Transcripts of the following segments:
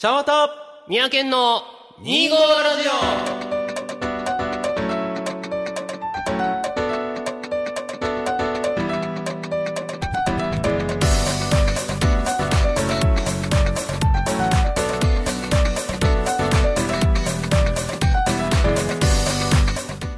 茶綿。三宅の2号ラジオ。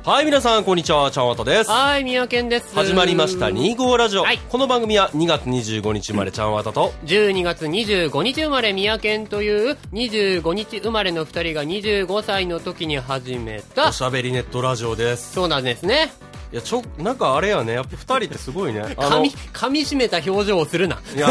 はい、皆さん、こんにちは。茶わたですオ。はい、三宅です。始まりました、2号ラジオ。はいこの番組は2月25日生まれ、茶わたと、12月25日生まれ、三宅という25日生まれの2人が25歳の時に始めたお、しゃべりネットラジオです。そうなんですね。いや、ちょ、なんかあれやね、やっぱ2人ってすごいね。あ噛み、噛み締めた表情をするな。いや、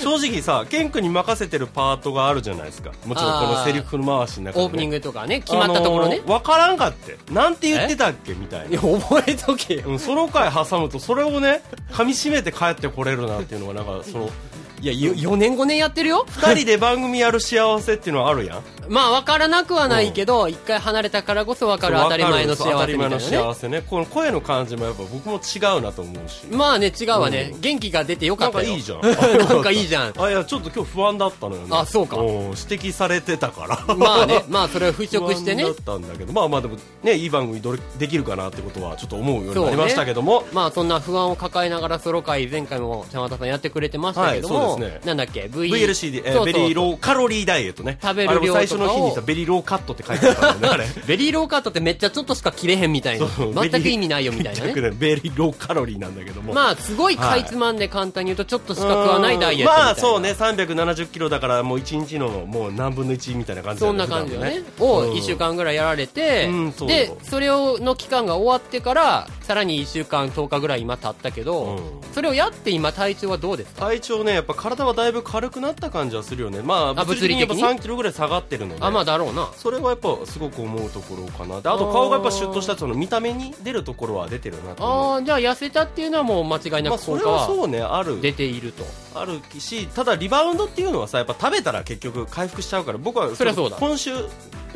正直さ、ケン君に任せてるパートがあるじゃないですか。もちろんこのセリフの回しの中で、ね。オープニングとかね、決まったところねあ。のーわからんかって。なんて言ってたっけみたいいや、な。覚えとけよ。うん、その回挟むと、それをね、噛み締めて帰ってこれるなっていうのが、なんか、その、いや、4年5年やってるよ。二人で番組やる幸せっていうのはあるやん。まあ、わからなくはないけど、一回離れたからこそわかる当たり前の幸せ当たり前のね。幸せね。この声の感じもやっぱ僕も違うなと思うし。まあね、違うわね。元気が出てよかなんったよ。かいいじゃん。なんかいいじゃん。あ、いや、ちょっと今日不安だったのよね。あそうかん指摘されてたから。まあね、まあそれを払拭してね不。安だったんだけど、まあまあでもね、いい番組どれできるかなってことはちょっと思うようになりましたけども。まあそんな不安を抱えながらソロ会前回も山田さんやってくれてましたけども、はいなんだっけ？V VLCD、えー very low calorie diet ね。食べる量最初の日にさ、 very low cut って書いてあったんだよね。very low cut ってめっちゃちょっとしか切れへんみたいな全く意味ないよみたいなね。ね very low calorie なんだけども。まあすごいかいつまんで簡単に言うとちょっとしか食わないダイエットみたいな。まあそうね。370キロだからもう1日のもう何分の1みたいな感じそんな感じよね。を1週間ぐらいやられて、うん。そう。でそれをの期間が終わってからさらに1週間10日ぐらい今経ったけど、うん。それをやって今体調はどうですか？体調ねやっぱ体はだいぶ軽くなった感じはするよね。まああ物理的にやっぱ物理的3キロぐらい下がってるので。あまあだろうな。それはやっぱすごく思うところかな。であと顔がやっぱシュッとしたその見た目に出るところは出てるなと。ああじゃあ痩せたっていうのはもう間違いなまあく効果はそれはそうねある。出ていると。あるしただリバウンドっていうのはさやっぱ食べたら結局回復しちゃうから僕はそりゃそうだ。今週や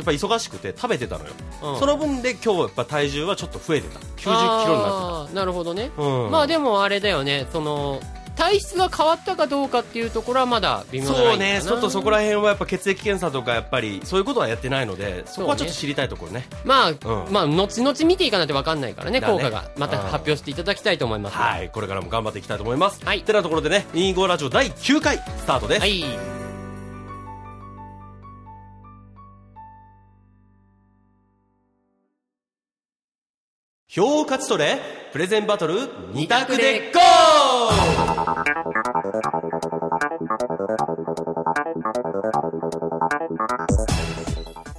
っぱ忙しくて食べてたのよ、うん。その分で今日やっぱ体重はちょっと増えてた。90キロになってあーなるほどね、た、うん、まあでもあれだよね。その体質が変わったかどうかっていうところはまだ微妙なそうね。ちょっとそこら辺はやっぱ血液検査とかやっぱりそういうことはやってないのでそこはちょっと知りたいところね。まあ、ん。まあ後々見ていかないと分かんないからねだね。効果が。また発表していただきたいと思います。はい。これからも頑張っていきたいと思います。はい。てなところでね「25ラジオ」第9回スタートです、はい票を勝ち取れプレゼンバトル2択でゴー!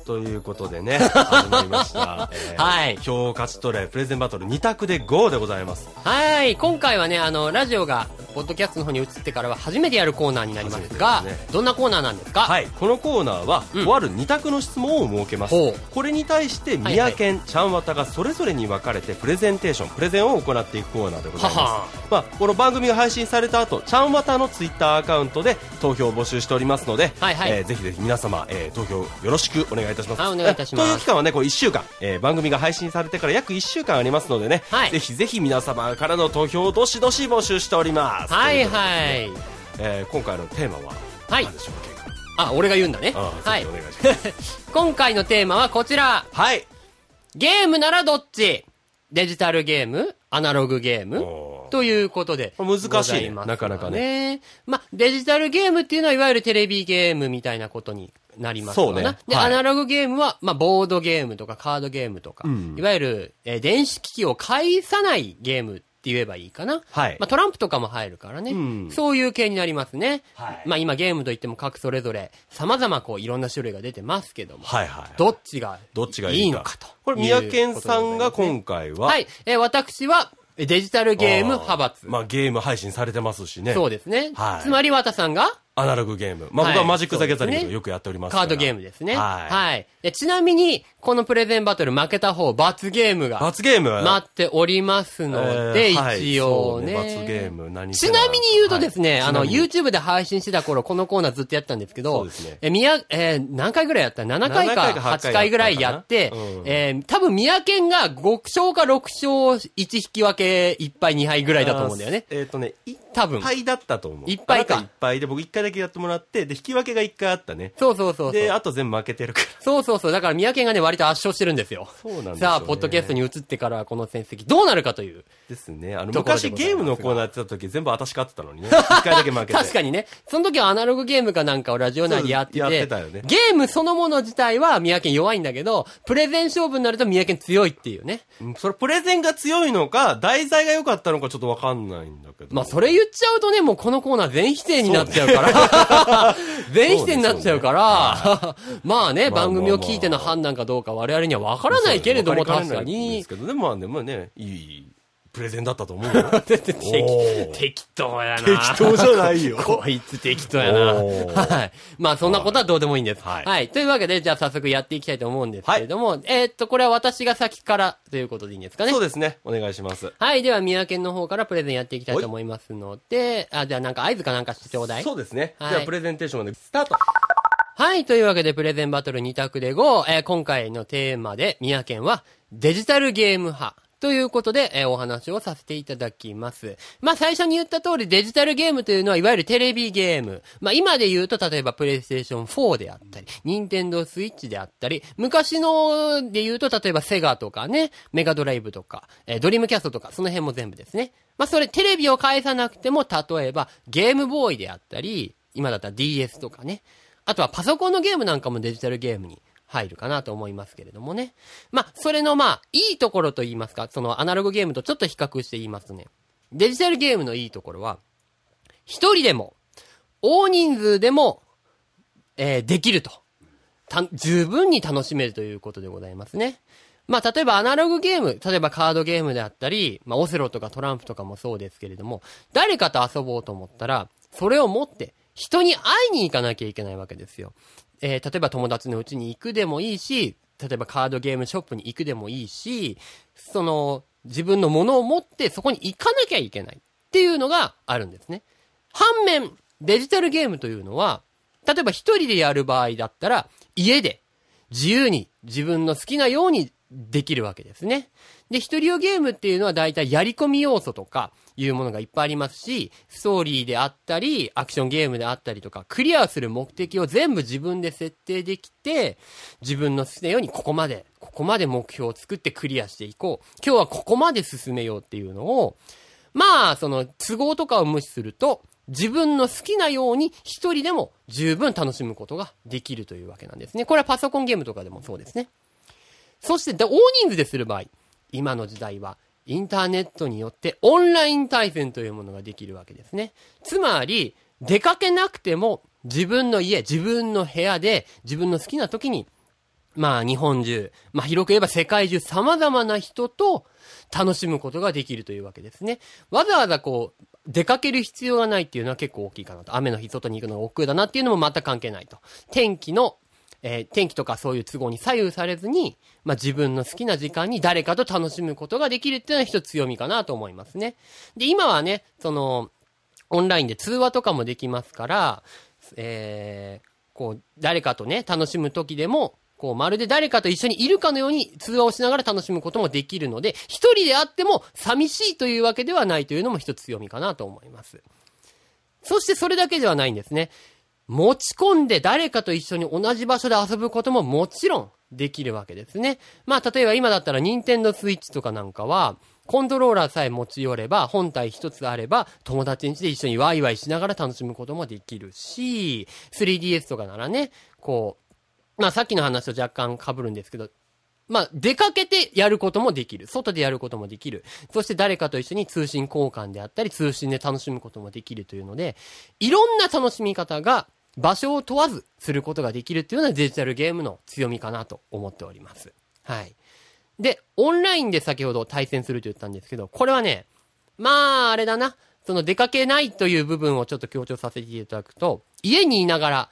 ということでね始まりました、えーはい。票を勝ち取れプレゼンバトル2択でゴーでございます。はい。今回はねあのラジオがポッドキャストの方に移ってからは初めてやるコーナーになりますがね。どんなコーナーなんですか？はい、このコーナーは、うん。とある2択の質問を設けます。これに対してはい宮健、ちゃんわたがそれぞれに分かれてプレゼンテーションプレゼンを行っていくコーナーでございます。はは。まあ、この番組が配信された後ちゃんわたのツイッターアカウントで投票を募集しておりますので、はいはい。えーぜひぜひ皆様、えー投票よろしくお願いいたします。はいお願いいたします。え投票期間はねこう1週間、えー番組が配信されてから約1週間ありますのでね、はい。ぜひぜひ皆様からの投票をどしどし募集しておりますはいとうことではいえー今回のテーマははい。何でしょう？か、健君あ俺が言うんだね。はい。今回のテーマはこちら。はい。ゲームならどっち？デジタルゲーム？アナログゲーム？ということで。難しいなかなかね。まあ、デジタルゲームっていうのは、いわゆるテレビゲームみたいなことになります。そうね。で、はい。アナログゲームは、まあ、ボードゲームとかカードゲームとか、うん。いわゆる、えー電子機器を介さないゲームって言えばいいかな。はいまあ、トランプとかも入るからね。うんそういう系になりますね。はいまあ、今ゲームといっても各それぞれ、様々こう、いろんな種類が出てますけども。はいはいどっちがどっちがいいのかと。これ宮健さんが今回ははい。えー私は、えデジタルゲームあ派閥。まあゲーム配信されてますしねそうですね。はいつまり、綿さんが、アナログゲーム。まあはい。僕はマジック・ザ・ギャザリングよくやっておりますカードゲームですね。はい。はい。でちなみに、このプレゼンバトル負けた方、罰ゲームが罰ゲーム？待っておりますので、えーはい。一応そうね。罰ゲーム何ちなみに言うとですね、あの、はいちなみに。YouTube で配信してた頃、このコーナーずっとやったんですけど、そうですね。え、宮、えー何回ぐらいやった ?7 回7か回か8 8回ぐらいやって、うん。えー多分宮県が5勝か6勝1引き分け1敗2敗ぐらいだと思うんだよね。えっとね1多分。ぱいだったと思う。いっぱいかいっぱいで、僕一回だけやってもらって、で、引き分けが一回あったね。そうそうそうそう。で、あと全部負けてるから。そうそうそう。だから、三宅がね、割と圧勝してるんですよ。そうなんですよ、ね。さあ、ポッドキャストに移ってからこの戦績どうなるかという。ですね。あの、昔ゲームのコーナーやってた時全部私勝ってたのにね。一回だけ負けて。確かにね。その時はアナログゲームかなんかをラジオ内でやってて、やってたよねゲームそのもの自体は三宅弱いんだけど、プレゼン勝負になると三宅強いっていうね。うんそれプレゼンが強いのか、題材が良かったのかちょっとわかんないんだけど。まあ、それ言っちゃうとね、もうこのコーナー全否定になっちゃうから。全否定になっちゃうから、まあね、まあ番組を聞いての判断かどうか我々にはわからないけれども、確かに。す。けど、でもまあでもね、いいプレゼンだったと思うよ。適当やな。適当じゃないよ こいつ適当やな。はい。まあそんなことはどうでもいいんです。は。はいいというわけで、じゃあ早速やっていきたいと思うんですけれども、えーっと、これは私が先からということでいいんですかね？そう。ですね。お願いします。はい。では、宮県の方からプレゼンやっていきたいと思いますので、あ、じゃあなんか合図かなんかしてちょうだい。そうですね。はいじゃあプレゼンテーションまでスタート。はい。というわけで、プレゼンバトル2択で5、えー今回のテーマで、宮県はデジタルゲーム派。ということで、えーお話をさせていただきます。まあ、最初に言った通り、デジタルゲームというのは、いわゆるテレビゲーム。まあ、今で言うと、例えば、プレイステーション4であったり、ニンテンドースイッチであったり、昔ので言うと、例えば、セガとかね、メガドライブとか、えードリームキャストとか、その辺も全部ですね。まあ、それ、テレビを返さなくても、例えば、ゲームボーイであったり、今だったら DS とかね。あとはパソコンのゲームなんかもデジタルゲームに入るかなと思いますけれどもね。まあ、それのまあ、いいところと言いますか、そのアナログゲームとちょっと比較して言いますね、デジタルゲームのいいところは、一人でも、大人数でも、えーできると。た十分に楽しめるということでございますね。まあ、例えばアナログゲーム、例えばカードゲームであったり、まあ、オセロとかトランプとかもそうですけれども、誰かと遊ぼうと思ったら、それを持って、人に会いに行かなきゃいけないわけですよ。えー例えば友達の家に行くでもいいし、例えばカードゲームショップに行くでもいいし、その、自分のものを持ってそこに行かなきゃいけないっていうのがあるんですね。反面、デジタルゲームというのは、例えば一人でやる場合だったら、家で自由に自分の好きなようにできるわけですね。で、一人用ゲームっていうのは大体やり込み要素とかいうものがいっぱいありますし、ストーリーであったり、アクションゲームであったりとか、クリアする目的を全部自分で設定できて、自分の好きなようにここまで、ここまで目標を作ってクリアしていこう。今日はここまで進めようっていうのを、まあ、その都合とかを無視すると、自分の好きなように一人でも十分楽しむことができるというわけなんですね。これはパソコンゲームとかでもそうですね。そして、大人数でする場合、今の時代は、インターネットによってオンライン対戦というものができるわけですね。つまり、出かけなくても、自分の家、自分の部屋で、自分の好きな時に、まあ日本中、まあ広く言えば世界中様々な人と楽しむことができるというわけですね。わざわざこう、出かける必要がないっていうのは結構大きいかなと。雨の日外に行くのが億劫だなっていうのも全く関係ないと。天気の、えー天気とかそういう都合に左右されずに、まあ自分の好きな時間に誰かと楽しむことができるっていうのは一つ強みかなと思いますね。で、今はね、その、オンラインで通話とかもできますから、えー、こう、誰かとね、楽しむ時でも、こう、まるで誰かと一緒にいるかのように通話をしながら楽しむこともできるので、一人であっても寂しいというわけではないというのも一つ強みかなと思います。そしてそれだけではないんですね。持ち込んで誰かと一緒に同じ場所で遊ぶことももちろんできるわけですね。まあ、例えば今だったら任天堂スイッチとかなんかは、コントローラーさえ持ち寄れば、本体一つあれば、友達ん家で一緒にワイワイしながら楽しむこともできるし、3DS とかならね、こう、まあさっきの話と若干被るんですけど、まあ、出かけてやることもできる。外でやることもできる。そして誰かと一緒に通信交換であったり、通信で楽しむこともできるというので、いろんな楽しみ方が場所を問わずすることができるっていうのはデジタルゲームの強みかなと思っております。はい。で、オンラインで先ほど対戦すると言ったんですけど、これはね、まあ、あれだな。その出かけないという部分をちょっと強調させていただくと、家にいながら、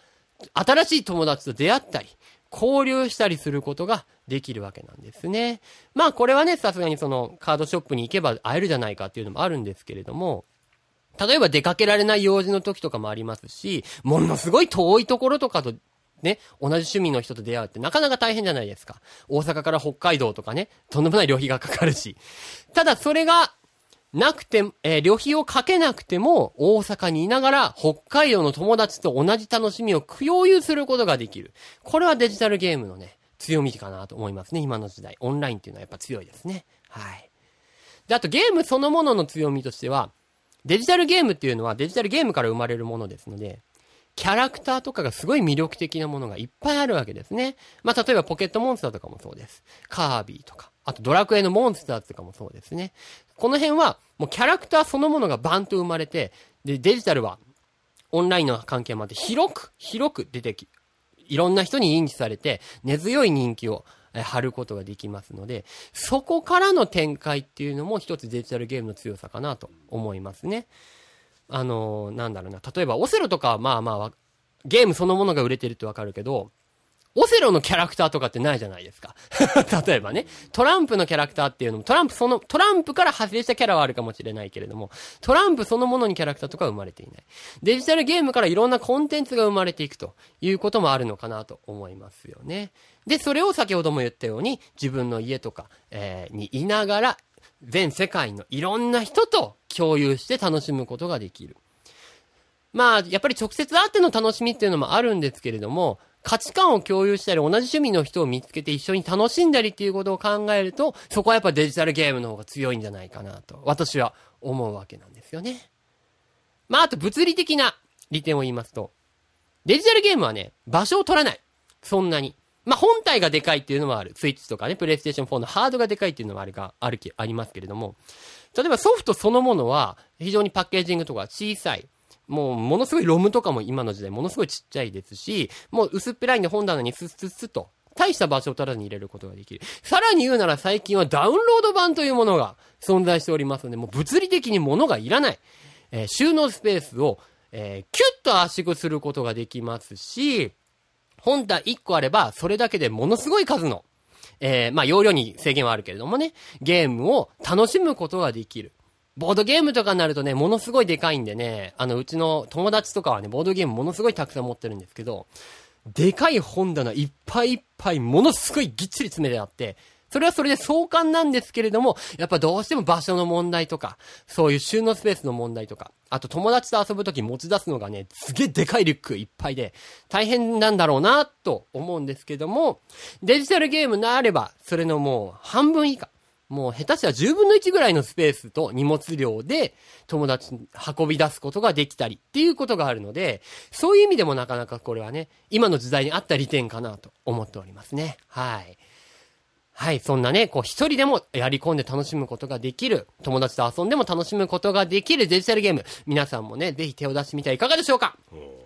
新しい友達と出会ったり、交流したりすることができるわけなんですね。まあこれはね、さすがにそのカードショップに行けば会えるじゃないかっていうのもあるんですけれども、例えば出かけられない用事の時とかもありますし、ものすごい遠いところとかとね、同じ趣味の人と出会うってなかなか大変じゃないですか。大阪から北海道とかね、とんでもない旅費がかかるし。ただそれが、なくて、えー旅費をかけなくても、大阪にいながら、北海道の友達と同じ楽しみを共有することができる。これはデジタルゲームのね、強みかなと思いますね、今の時代。オンラインっていうのはやっぱ強いですね。はい。で、あとゲームそのものの強みとしては、デジタルゲームっていうのはデジタルゲームから生まれるものですので、キャラクターとかがすごい魅力的なものがいっぱいあるわけですね。まあ、例えばポケットモンスターとかもそうです。カービィとか、あとドラクエのモンスターとかもそうですね。この辺は、もうキャラクターそのものがバンと生まれて、で、デジタルは、オンラインの関係もあって、広く、広く出てき、いろんな人に認知されて、根強い人気をえ張ることができますので、そこからの展開っていうのも一つデジタルゲームの強さかなと思いますね。あのーなんだろうな、例えばオセロとかはまあまあ、ゲームそのものが売れてるってわかるけど、オセロのキャラクターとかってないじゃないですか。例えばね、トランプのキャラクターっていうのも、トランプその、トランプから派生したキャラはあるかもしれないけれども、トランプそのものにキャラクターとかは生まれていない。デジタルゲームからいろんなコンテンツが生まれていくということもあるのかなと思いますよね。で、それを先ほども言ったように、自分の家とか、えーにいながら、全世界のいろんな人と共有して楽しむことができる。まあ、やっぱり直接会っての楽しみっていうのもあるんですけれども、価値観を共有したり、同じ趣味の人を見つけて一緒に楽しんだりっていうことを考えると、そこはやっぱデジタルゲームの方が強いんじゃないかなと、私は思うわけなんですよね。まあ、あと物理的な利点を言いますと、デジタルゲームはね、場所を取らない。そんなに。まあ、本体がでかいっていうのもある。スイッチとかね、プレイステーション4のハードがでかいっていうのもあるが、あるき、ありますけれども、例えばソフトそのものは、非常にパッケージングとか小さい。もう、ものすごいロムとかも今の時代ものすごいちっちゃいですし、もう薄っぺらいんで本棚にスッスッスッと、大した場所を取らずに入れることができる。さらに言うなら最近はダウンロード版というものが存在しておりますので、もう物理的に物がいらない。えー収納スペースを、えーキュッと圧縮することができますし、本体1個あれば、それだけでものすごい数の、えーまあ、容量に制限はあるけれどもね、ゲームを楽しむことができる。ボードゲームとかになるとね、ものすごいでかいんでね、あの、うちの友達とかはね、ボードゲームものすごいたくさん持ってるんですけど、でかい本棚いっぱいいっぱい、ものすごいぎっちり詰めてあって、それはそれで壮観なんですけれども、やっぱどうしても場所の問題とか、そういう収納スペースの問題とか、あと友達と遊ぶとき持ち出すのがね、すげえでかいリュックいっぱいで、大変なんだろうな、と思うんですけども、デジタルゲームなれば、それのもう半分以下。もう下手したら10分の1ぐらいのスペースと荷物量で友達に運び出すことができたりっていうことがあるので、そういう意味でもなかなかこれはね、今の時代に合った利点かなと思っておりますね。はい。はい、そんなね、こう一人でもやり込んで楽しむことができる、友達と遊んでも楽しむことができるデジタルゲーム、皆さんもね、ぜひ手を出してみてはいかがでしょうか。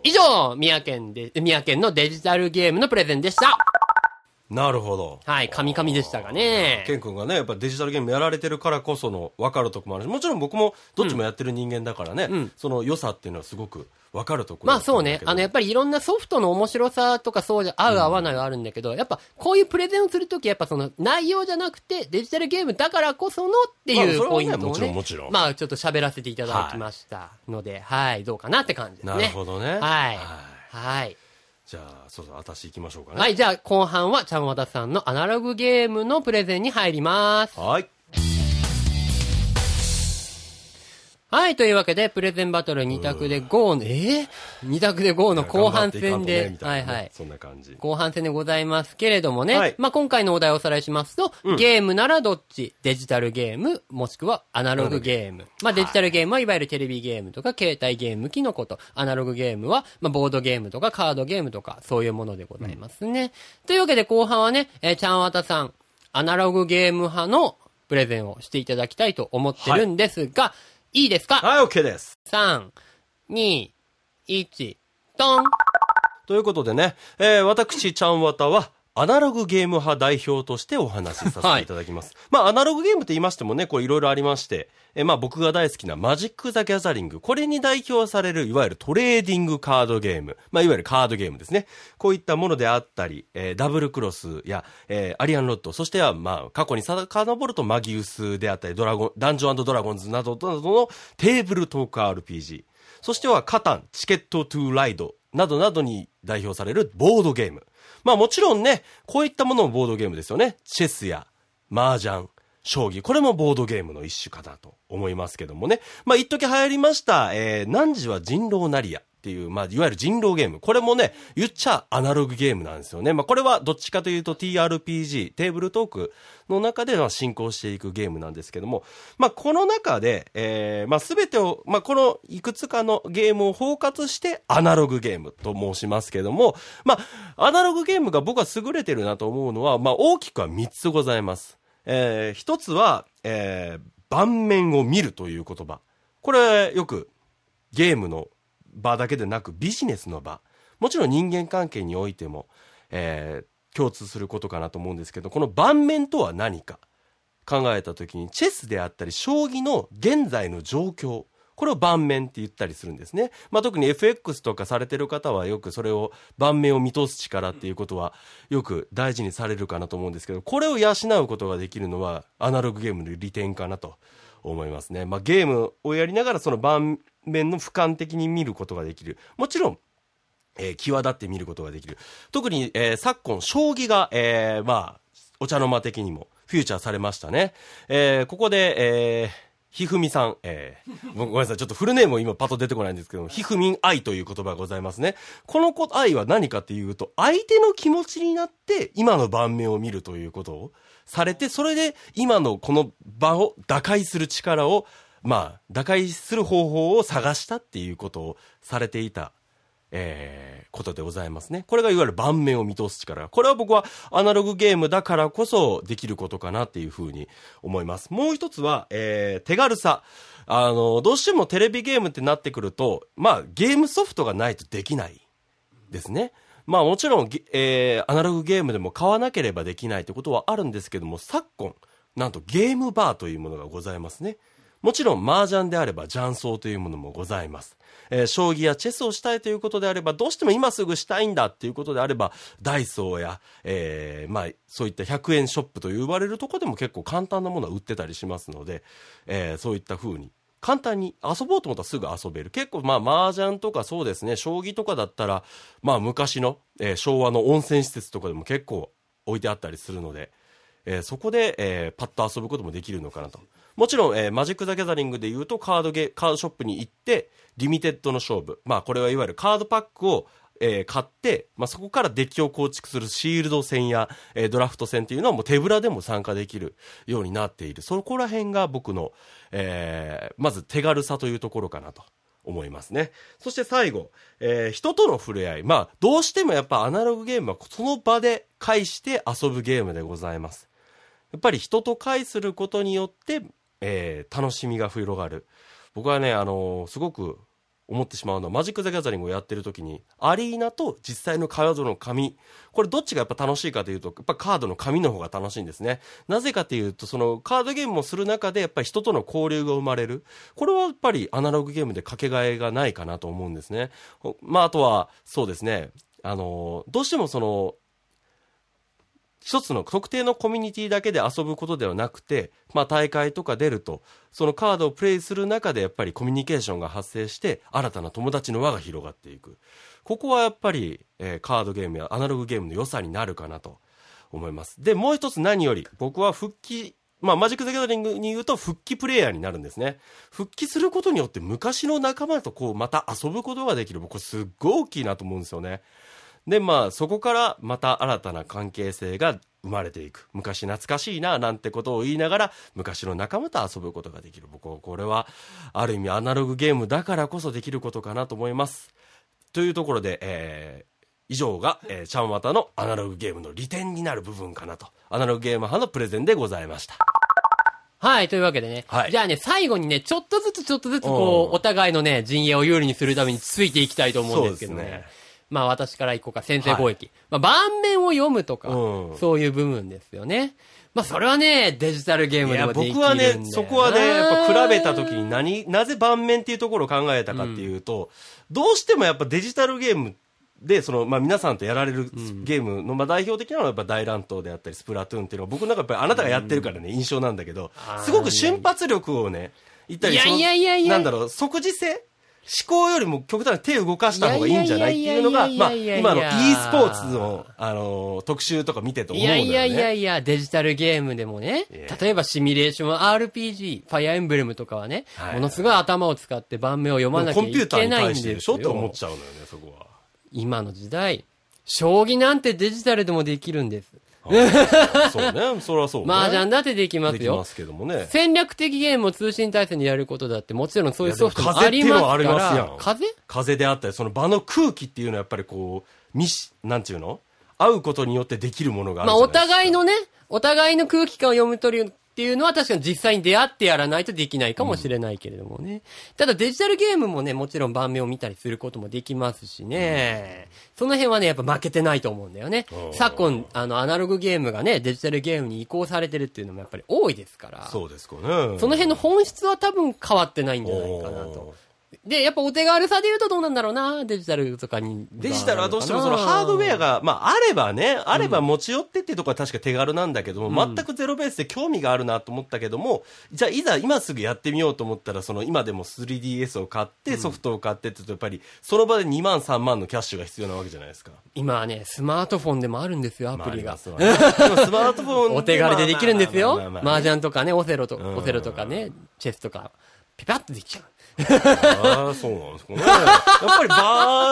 以上、宮県で、宮県のデジタルゲームのプレゼンでした。なるほど。はい、カミカミでしたがね。ケン君がね、やっぱデジタルゲームやられてるからこその分かるとこもあるし、もちろん僕もどっちもやってる人間だからね、んその良さっていうのはすごく分かるところまあそうねあの、やっぱりいろんなソフトの面白さとかそうじゃ、合う合わないはあるんだけど、やっぱこういうプレゼンをするとき、やっぱその内容じゃなくて、デジタルゲームだからこそのっていうポイントをね、もちろんもちろんまあちょっと喋らせていただきましたので、はい、どうかなって感じですね。なるほどね。はい。はいはい。じゃあ、そうそう、私行きましょうかね。はい、じゃあ後半は、ちゃんわたさんのアナログゲームのプレゼンに入ります。はい。はい、というわけで、プレゼンバトル2択で GO の、えー、?2 択で GO の後半戦で、ねはいいはい。そんな感じ。後半戦でございますけれどもね。はいまあ、今回のお題をおさらいしますと、ゲームならどっちデジタルゲーム、もしくはアナログゲーム。まあ、デジタルゲームはいわゆるテレビゲームとか携帯ゲーム機のこと。アナログゲームは、まあ、ボードゲームとかカードゲームとか、そういうものでございますね。というわけで後半はね、えーちゃんわたさん、アナログゲーム派のプレゼンをしていただきたいと思ってるんですが、い、いですか？はい、OK です。?3、2、1、ドンということでね、えー私、ちゃんわたは、アナログゲーム派代表としてお話しさせていただきます。まあ、アナログゲームって言いましてもね、これいろいろありまして、えーまあ僕が大好きなマジック・ザ・ギャザリング、これに代表される、いわゆるトレーディングカードゲーム、まあいわゆるカードゲームですね。こういったものであったり、えーダブルクロスや、えーアリアンロッド、そしては、まあ過去に遡るとマギウスであったり、ドラゴン、ダンジョンドラゴンズなどなどのテーブルトーク RPG。そしてはカタン、チケットトゥーライドなどなどに代表されるボードゲーム。まあもちろんね、こういったものもボードゲームですよね。チェスや麻雀、将棋。これもボードゲームの一種かなと思いますけどもね。まあ、一時流行りました、えー、何時は人狼なりや。ていう、まあ、いわゆる人狼ゲーム。これもね、言っちゃアナログゲームなんですよね。まあ、これはどっちかというと TRPG、テーブルトークの中では進行していくゲームなんですけども、まあ、この中で、えー、まあ、すべてを、まあ、このいくつかのゲームを包括してアナログゲームと申しますけども、まあ、アナログゲームが僕は優れてるなと思うのは、まあ、大きくは3つございます。えー、1つは、えー、盤面を見るという言葉。これ、よくゲームの場だけでなくビジネスの場。もちろん人間関係においても、えー、共通することかなと思うんですけどこの盤面とは何か。考えた時にチェスであったり将棋の現在の状況。これを盤面って言ったりするんですね。まあ、特に FX とかされてる方はよくそれを盤面を見通す力っていうことはよく大事にされるかなと思うんですけど、これを養うことができるのはアナログゲームの利点かなと思いますね。まあ、ゲームをやりながらその盤面の俯瞰的に見ることができる。もちろん、えー、際立って見ることができる。特に、えー、昨今、将棋が、えー、まあ、お茶の間的にもフューチャーされましたね。えー、ここで、えー、ひふみさん、えー、ごめんなさい、ちょっとフルネーム今パッと出てこないんですけども、ひふみん愛という言葉がございますね。この愛は何かっていうと、相手の気持ちになって今の盤面を見るということをされて、それで今のこの場を打開する力をまあ、打開する方法を探したっていうことをされていた、えー、ことでございますね。これがいわゆる盤面を見通す力。これは僕はアナログゲームだからこそできることかなっていうふうに思います。もう一つは、えー、手軽さ。あの、どうしてもテレビゲームってなってくると、まあ、ゲームソフトがないとできないですね。まあもちろん、えー、アナログゲームでも買わなければできないってことはあるんですけども、昨今、なんとゲームバーというものがございますね。もちろん麻雀であれば雀荘というものもございます。えー、将棋やチェスをしたいということであれば、どうしても今すぐしたいんだっていうことであれば、ダイソーや、えー、まあ、そういった100円ショップと言われるとこでも結構簡単なものは売ってたりしますので、えー、そういった風に簡単に遊ぼうと思ったらすぐ遊べる。結構まあ麻雀とかそうですね、将棋とかだったら、まあ昔の、えー、昭和の温泉施設とかでも結構置いてあったりするので、えー、そこで、えー、パッと遊ぶこともできるのかなと。もちろん、えー、マジック・ザ・ギャザリングで言うとカードゲカードショップに行ってリミテッドの勝負まあこれはいわゆるカードパックをえー、買って、まあ、そこからデッキを構築するシールド戦や、えー、ドラフト戦っていうのはもう手ぶらでも参加できるようになっている。そこら辺が僕の、えー、まず手軽さというところかなと。思いますね。そして最後、えー、人との触れ合い。まあ、どうしてもやっぱアナログゲームはその場で介して遊ぶゲームでございます。やっぱり人と会することによって、えー、楽しみが広がる。僕はね、あのー、すごく思ってしまうのは、マジック・ザ・ギャザリングをやってる時に、アリーナと実際のカードの紙、これどっちがやっぱ楽しいかというと、やっぱカードの紙の方が楽しいんですね。なぜかというと、そのカードゲームをする中で、やっぱり人との交流が生まれる。これはやっぱりアナログゲームでかけがえがないかなと思うんですね。まあ、あとは、そうですね、あの、どうしてもその、一つの特定のコミュニティだけで遊ぶことではなくて、まあ大会とか出ると、そのカードをプレイする中でやっぱりコミュニケーションが発生して、新たな友達の輪が広がっていく。ここはやっぱり、えー、カードゲームやアナログゲームの良さになるかなと思います。で、もう一つ何より、僕は復帰、まあ、マジック・ザ・ギャザリングに言うと復帰プレイヤーになるんですね。復帰することによって昔の仲間とこうまた遊ぶことができる。僕すっごい大きいなと思うんですよね。で、まあ、そこからまた新たな関係性が生まれていく。昔懐かしいな、なんてことを言いながら、昔の仲間と遊ぶことができる。僕はこれは、ある意味アナログゲームだからこそできることかなと思います。というところで、えー、以上が、えー、ちゃんわたのアナログゲームの利点になる部分かなと。アナログゲーム派のプレゼンでございました。はい、というわけでね。はい、じゃあね、最後にね、ちょっとずつちょっとずつこう、お互いのね、陣営を有利にするためについていきたいと思うんですけどね。まあ私からいこうか、先制攻撃。はい、まあ盤面を読むとか、うん、そういう部分ですよね。まあそれはね、デジタルゲームでもできるん僕はね、そこはね、やっぱ比べた時に何、なぜ盤面っていうところを考えたかっていうと、うん、どうしてもやっぱデジタルゲームで、その、まあ、皆さんとやられるゲームの、まあ、代表的なのはやっぱ大乱闘であったり、スプラトゥーンっていうのは、僕なんかやっぱりあなたがやってるからね、印象なんだけど、すごく瞬発力をね、言ったり、いやいやいやいや。なんだろう、即時性考よりも極端に手を動かした方がいいんじゃないっていうのが、まあ、今の e スポーツの、あの、特集とか見てて思うんだよね。いやいやいやいや、デジタルゲームでもね、例えばシミュレーション RPG、ファイアーエンブレムとかはね、はい、ものすごい頭を使って盤面を読まなきゃいけないんですよ。コンピューターに対してでしょって思っちゃうのよね、そこは。今の時代、将棋なんてデジタルでもできるんです。そうね。それはそうね。麻雀だってできますよ。できますけどもね。戦略的ゲームを通信対戦でやることだって、もちろんそういうソフトもありますから。風っていうのはありますやん。風？風であったり、その場の空気っていうのはやっぱりこう、みし、なんちゅうの？会うことによってできるものがあるまあ、お互いのね、お互いの空気感を読み取るっていうのは確かに実際に出会ってやらないとできないかもしれないけれどもね。うん、ただデジタルゲームもね、もちろん盤面を見たりすることもできますしね。うん、その辺はね、やっぱ負けてないと思うんだよね。昨今、あの、アナログゲームがね、デジタルゲームに移行されてるっていうのもやっぱり多いですから。そうですかね。その辺の本質は多分変わってないんじゃないかなと。で、やっぱお手軽さで言うとどうなんだろうな、デジタルとかに。デジタルはどうしてもそのハードウェアが、まああればね、あれば持ち寄ってっていうところは確か手軽なんだけども、うん、全くゼロベースで興味があるなと思ったけども、じゃあいざ今すぐやってみようと思ったら、その今でも 3DS を買って、ソフトを買ってって言うと、やっぱりその場で2万3万のキャッシュが必要なわけじゃないですか。今はね、スマートフォンでもあるんですよ、アプリが。まあ、ね、スマートフォン お手軽でできるんですよ。麻雀とかね、オセロと、オセロとかね、チェスとか、ピパッとできちゃう。ああ、そうなんですかね。やっぱりバ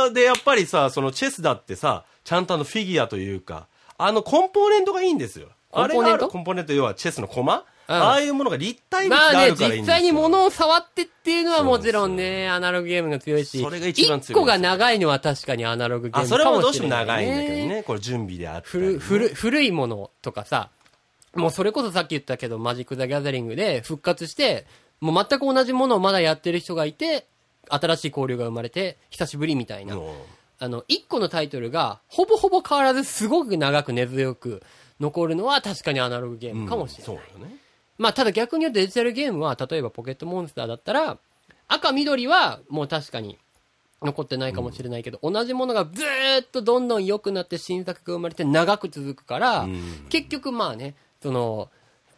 ーでやっぱりさ、そのチェスだってさ、ちゃんとあのフィギュアというか、あのコンポーネントがいいんですよ。コンポーネント？コンポーネント要はチェスのコマ、うん、ああいうものが立体物があるからいいんですよ。まあね、実際に物を触ってっていうのはもちろんね、アナログゲームが強いし。それが一番強い。一個が長いのは確かにアナログゲームかもしれない、ね。あ、それはどうしても長いんだけどね。これ準備であって、ね、古、古いものとかさ、もうそれこそさっき言ったけど、マジック・ザ・ギャザリングで復活して、もう全く同じものをまだやってる人がいて、新しい交流が生まれて、久しぶりみたいな。あの、一個のタイトルが、ほぼほぼ変わらずすごく長く根強く残るのは確かにアナログゲームかもしれない。うん、ね。まあ、ただ逆に言うとデジタルゲームは、例えばポケットモンスターだったら、赤緑はもう確かに残ってないかもしれないけど、うん、同じものがずーっとどんどん良くなって新作が生まれて長く続くから、うん、結局まあね、その、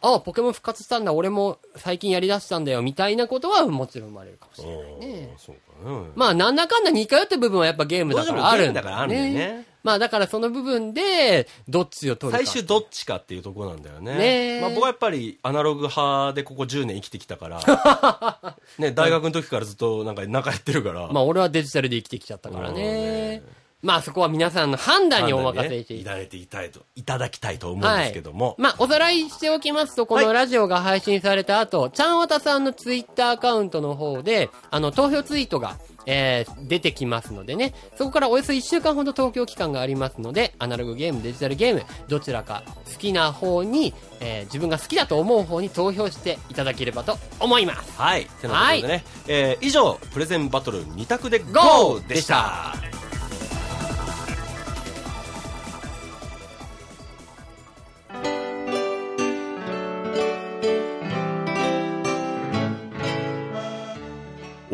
ああ、ポケモン復活したんだ、俺も最近やりだしたんだよ、みたいなことはもちろん生まれるかもしれないね。そうかね。まあ、なんだかんだ似通った部分はやっぱゲームだからあるんだ、ね。だからあるんだよね。まあ、だからその部分で、どっちを取るか。最終どっちかっていうところなんだよね。ねまあ、僕はやっぱりアナログ派でここ10年生きてきたから、ね、大学の時からずっとなんか仲やってるから。まあ、俺はデジタルで生きてきちゃったからね。まあそこは皆さんの判断にお任せしていただいていただと、いただきたいと思うんですけども。はい、まあおさらいしておきますと、このラジオが配信された後、はい、ちゃんわたさんのツイッターアカウントの方で、あの、投票ツイートが、えー、出てきますのでね、そこからおよそ1週間ほど投票期間がありますので、アナログゲーム、デジタルゲーム、どちらか好きな方に、えー、自分が好きだと思う方に投票していただければと思います。はい。ということでね、はい、えー、以上、プレゼンバトル2択で GO! でした。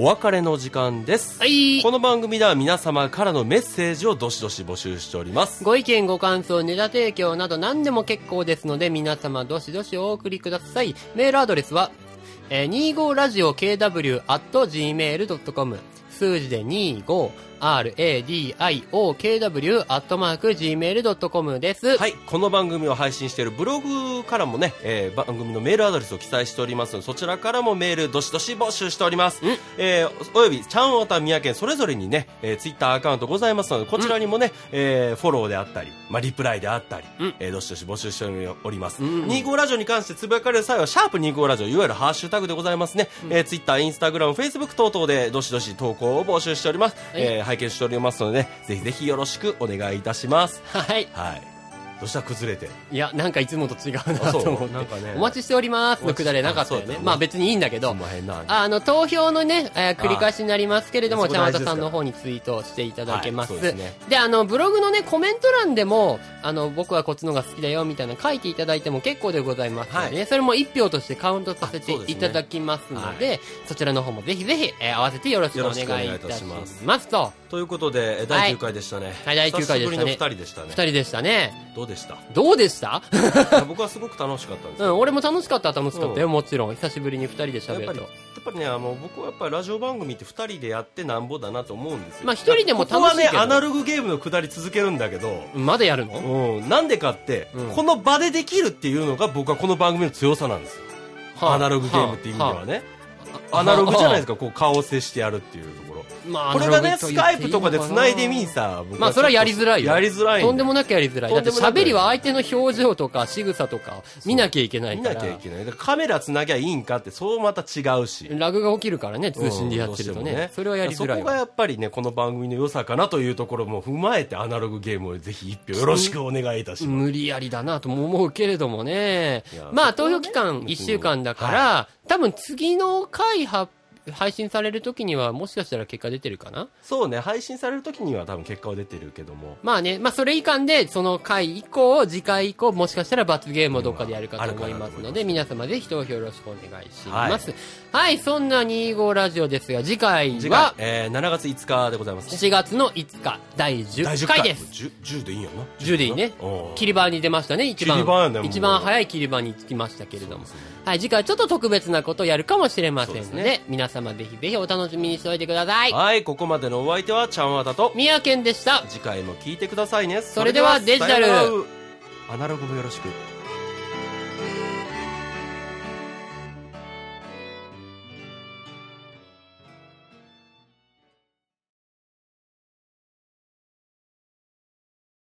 お別れの時間です。はい。この番組では皆様からのメッセージをどしどし募集しております。ご意見、ご感想、ネタ提供など何でも結構ですので、皆様どしどしお送りください。メールアドレスは、えー、25radiokw.gmail.com 数字で25 radiokw.gmail.com です。はい。この番組を配信しているブログからもね、えー、番組のメールアドレスを記載しておりますので、そちらからもメールどしどし募集しております。えー、および、ちゃんおた宮県それぞれにね、えー、ツイッターアカウントございますので、こちらにもね、えー、フォローであったり、まあ、リプライであったり、えー、どしどし募集しております。25ラジオに関してつぶやかれる際は、シャープ25ラジオ、いわゆるハッシュタグでございますね。えー、ツイッター、インスタグラム、フェイスブック等々でどしどし投稿を募集しております。えー、拝見しておりますので、ね、ぜひぜひよろしくお願いいたします。はい。はい。どうした崩れて？いや、なんかいつもと違うなと思って。なんかね。お待ちしておりますのくだりなかったよね。まあ別にいいんだけど。あの、投票のね、えー、繰り返しになりますけれども、ちゃんわたさんの方にツイートしていただけます。はい、で、ね、あの、ブログのね、コメント欄でも、あの、僕はこっちのが好きだよ、みたいな書いていただいても結構でございますのでね、それも一票としてカウントさせていただきますので、そちらの方もぜひぜひ、えー合わせてよろしくお願いいたします。と、ということで、え第9回でしたね。はい第9回でしたね久しぶりの2人でしたね二。人でしたね。どうでした？いどうでした？や僕はすごく楽しかったんですよ。うん、俺も楽しかった楽しかったよ、うん。もちろん。久しぶりに二人で喋ると。や。っぱりね、あの、僕はやっぱりラジオ番組って二人でやってなんぼだなと思うんですよ。まあ一人でも楽しいけど。ここはね、アナログゲームのくだり続けるんだけど、まだやるの？うん、なんでかって、うん。この場でできるっていうのが僕はこの番組の強さなんですよ。はあ。アナログゲームっていう意味ではね。はアナログじゃないですか、こう顔を接してやるっていうところ。まあこれがね、スカイプとかでな繋いでみんさ、僕まあそれはやりづらいよやりづらい。とんでもなくやりづらい。だって喋りは相手の表情とか仕草とか見なきゃいけない見から。なきゃいけない。カメラ繋ぎゃいいんかって、そうまた違うし。ラグが起きるからね、通信でやってるとうんどうしても。ねそれはやりづらいわ。そこがやっぱりね、この番組の良さかなというところも踏まえて、アナログゲームをぜひ一票よろしくお願いいたします。無理やりだなとも思うけれどもね。まあ投票期間別に1週間だから、多分次の回発配信される時にはもしかしたら結果出てるかな？そうね、配信される時には多分結果は出てるけども。まあね、まあそれ以下で、その回以降、次回以降、もしかしたら罰ゲームをどっかでやるかと思いますので、皆様ぜひ投票よろしくお願いします。はい、そんな25ラジオですが、次回次回は、えー、7月5日でございますね。7月の5日、第10第10回です。10, 10でいいんやな？10でいいねうん切り板に出ましたね、一番。一番早い切り板につきましたけれども。ねはい、次回ちょっと特別なことをやるかもしれませんので、です皆様ぜひぜひお楽しみにしておいてください。はい、ここまでのお相手は、ちゃんわたと、宮健でした。次回も聞いてくださいね。それではデジタルアナログもよろしく。